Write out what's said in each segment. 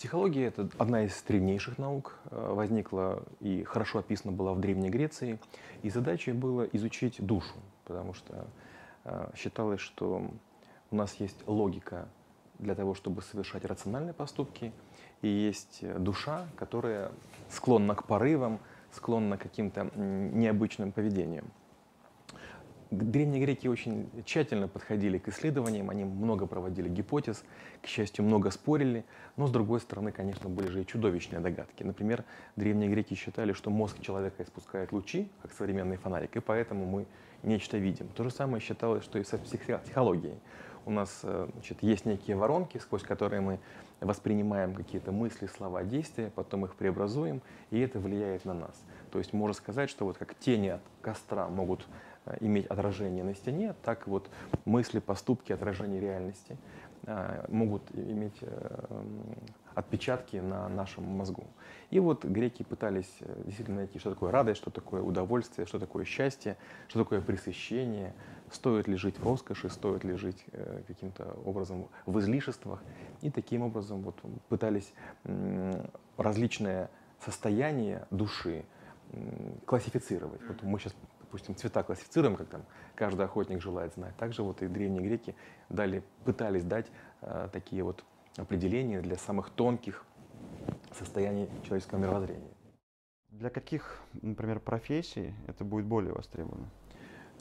Психология – это одна из древнейших наук, э, возникла и хорошо описана была в Древней Греции. И задачей было изучить душу, потому что э, считалось, что у нас есть логика для того, чтобы совершать рациональные поступки, и есть душа, которая склонна к порывам, склонна к каким-то необычным поведениям. Древние греки очень тщательно подходили к исследованиям, они много проводили гипотез, к счастью, много спорили, но с другой стороны, конечно, были же и чудовищные догадки. Например, древние греки считали, что мозг человека испускает лучи, как современный фонарик, и поэтому мы нечто видим. То же самое считалось, что и со психологией. У нас э, значит, есть некие воронки, сквозь которые мы воспринимаем какие-то мысли, слова, действия, потом их преобразуем, и это влияет на нас. То есть можно сказать, что вот как тени от костра могут иметь отражение на стене, так вот мысли, поступки, отражение реальности э, могут иметь э, отпечатки на нашем мозгу. И вот греки пытались действительно найти, что такое радость, что такое удовольствие, что такое счастье, что такое пресыщение, стоит ли жить в роскоши, стоит ли жить каким-то образом в излишествах. И таким образом вот пытались различные состояния души классифицировать. Вот мы сейчас допустим, цвета классифицируем, как там каждый охотник желает знать. Также вот и древние греки дали, пытались дать э, такие вот определения для самых тонких состояний человеческого мировоззрения. Для каких, например, профессий это будет более востребовано?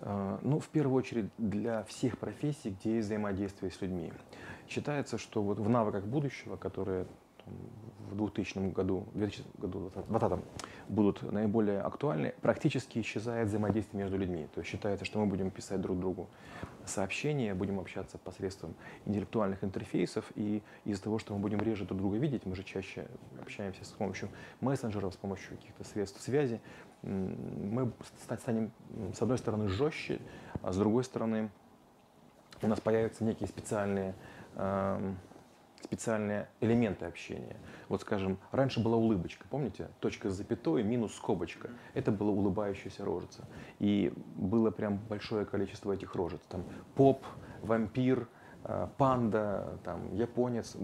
Э, ну, в первую очередь, для всех профессий, где есть взаимодействие с людьми. Считается, что вот в навыках будущего, которые в 2000 году, 2020 будут наиболее актуальны, практически исчезает взаимодействие между людьми. То есть считается, что мы будем писать друг другу сообщения, будем общаться посредством интеллектуальных интерфейсов, и из-за того, что мы будем реже друг друга видеть, мы же чаще общаемся с помощью мессенджеров, с помощью каких-то средств связи, мы станем, с одной стороны, жестче, а с другой стороны, у нас появятся некие специальные эм, специальные элементы общения. Вот, скажем, раньше была улыбочка, помните? Точка с запятой минус скобочка. Это была улыбающаяся рожица. И было прям большое количество этих рожиц. Там поп, вампир, э, панда, там, японец.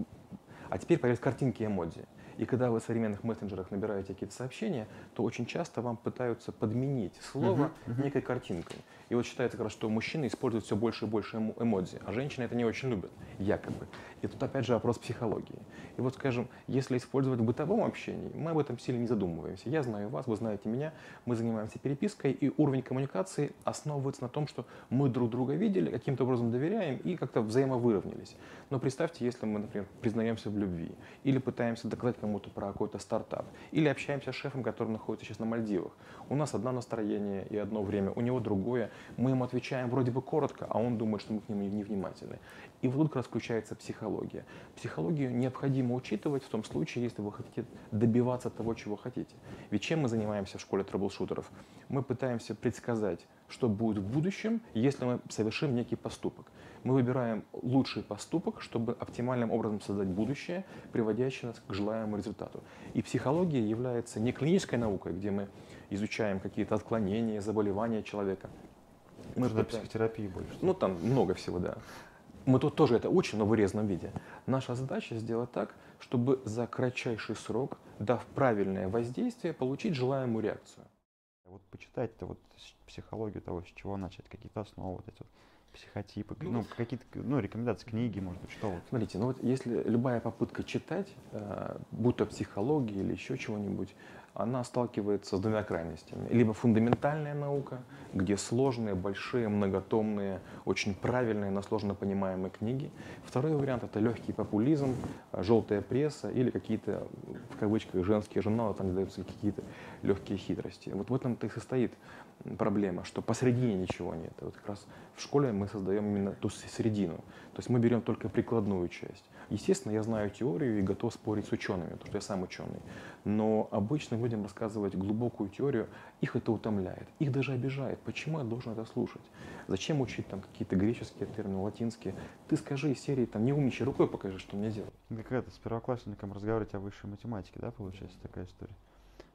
А теперь появились картинки эмодзи. И когда вы в современных мессенджерах набираете какие-то сообщения, то очень часто вам пытаются подменить слово uh-huh, некой картинкой. И вот считается, как раз, что мужчины используют все больше и больше эмодзи, а женщины это не очень любят, якобы. И тут опять же вопрос психологии. И вот, скажем, если использовать в бытовом общении, мы об этом сильно не задумываемся. Я знаю вас, вы знаете меня, мы занимаемся перепиской, и уровень коммуникации основывается на том, что мы друг друга видели, каким-то образом доверяем и как-то взаимовыровнялись. Но представьте, если мы, например, признаемся в любви, или пытаемся доказать кому-то про какой-то стартап, или общаемся с шефом, который находится сейчас на Мальдивах. У нас одно настроение и одно время, у него другое. Мы ему отвечаем вроде бы коротко, а он думает, что мы к нему невнимательны. И вот тут как раз включается психология. Психологию необходимо учитывать в том случае, если вы хотите добиваться того, чего хотите. Ведь чем мы занимаемся в школе трэблшутеров? Мы пытаемся предсказать, что будет в будущем, если мы совершим некий поступок. Мы выбираем лучший поступок, чтобы оптимальным образом создать будущее, приводящее нас к желаемому результату. И психология является не клинической наукой, где мы изучаем какие-то отклонения, заболевания человека. Мы это психотерапии больше. Ну, там много всего, да. Мы тут тоже это учим, но в вырезанном виде. Наша задача сделать так, чтобы за кратчайший срок, дав правильное воздействие, получить желаемую реакцию. Вот почитать-то вот психологию того, с чего начать, какие-то основы, вот эти вот психотипы, ну, ну какие-то ну, рекомендации, книги, может быть, что вот. Смотрите, ну вот если любая попытка читать, э, будь то психология или еще чего-нибудь, она сталкивается с двумя крайностями. Либо фундаментальная наука, где сложные, большие, многотомные, очень правильные, но сложно понимаемые книги. Второй вариант – это легкий популизм, желтая пресса или какие-то, в кавычках, женские журналы, там даются какие-то легкие хитрости. Вот в этом-то и состоит проблема, что посередине ничего нет. Вот как раз в школе мы создаем именно ту середину. То есть мы берем только прикладную часть. Естественно, я знаю теорию и готов спорить с учеными, потому что я сам ученый. Но обычным людям рассказывать глубокую теорию, их это утомляет, их даже обижает. Почему я должен это слушать? Зачем учить там какие-то греческие термины, латинские? Ты скажи из серии, там, не умничай, рукой покажи, что мне делать. Как это, с первоклассником разговаривать о высшей математике, да, получается такая история?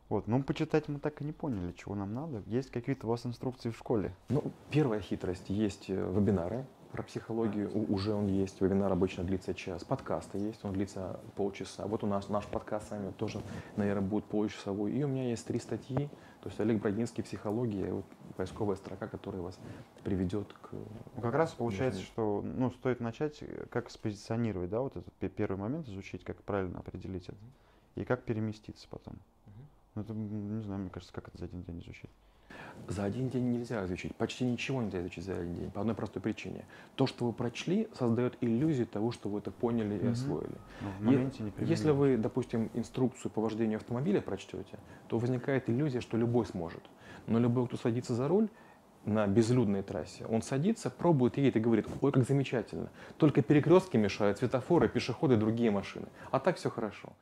Вот, ну почитать мы так и не поняли, чего нам надо. Есть какие-то у вас инструкции в школе? Ну, первая хитрость, есть э, вебинары, про психологию у- уже он есть. Вебинар обычно длится час. Подкасты есть, он длится полчаса. Вот у нас наш подкаст с вами тоже, наверное, будет получасовой. И у меня есть три статьи. То есть Олег Бродинский «Психология», вот поисковая строка, которая вас приведет к... Ну, как раз получается, что ну, стоит начать, как спозиционировать, да, вот этот пе- первый момент изучить, как правильно определить это, и как переместиться потом. Ну, это, не знаю, мне кажется, как это за один день изучить. За один день нельзя изучить. Почти ничего нельзя изучить за один день. По одной простой причине. То, что вы прочли, создает иллюзию того, что вы это поняли и освоили. Ну, Е- моменте не Если вы, допустим, инструкцию по вождению автомобиля прочтете, то возникает иллюзия, что любой сможет. Но любой, кто садится за руль на безлюдной трассе, он садится, пробует, едет и говорит, ой, как замечательно. Только перекрестки мешают, светофоры, пешеходы, другие машины. А так все хорошо.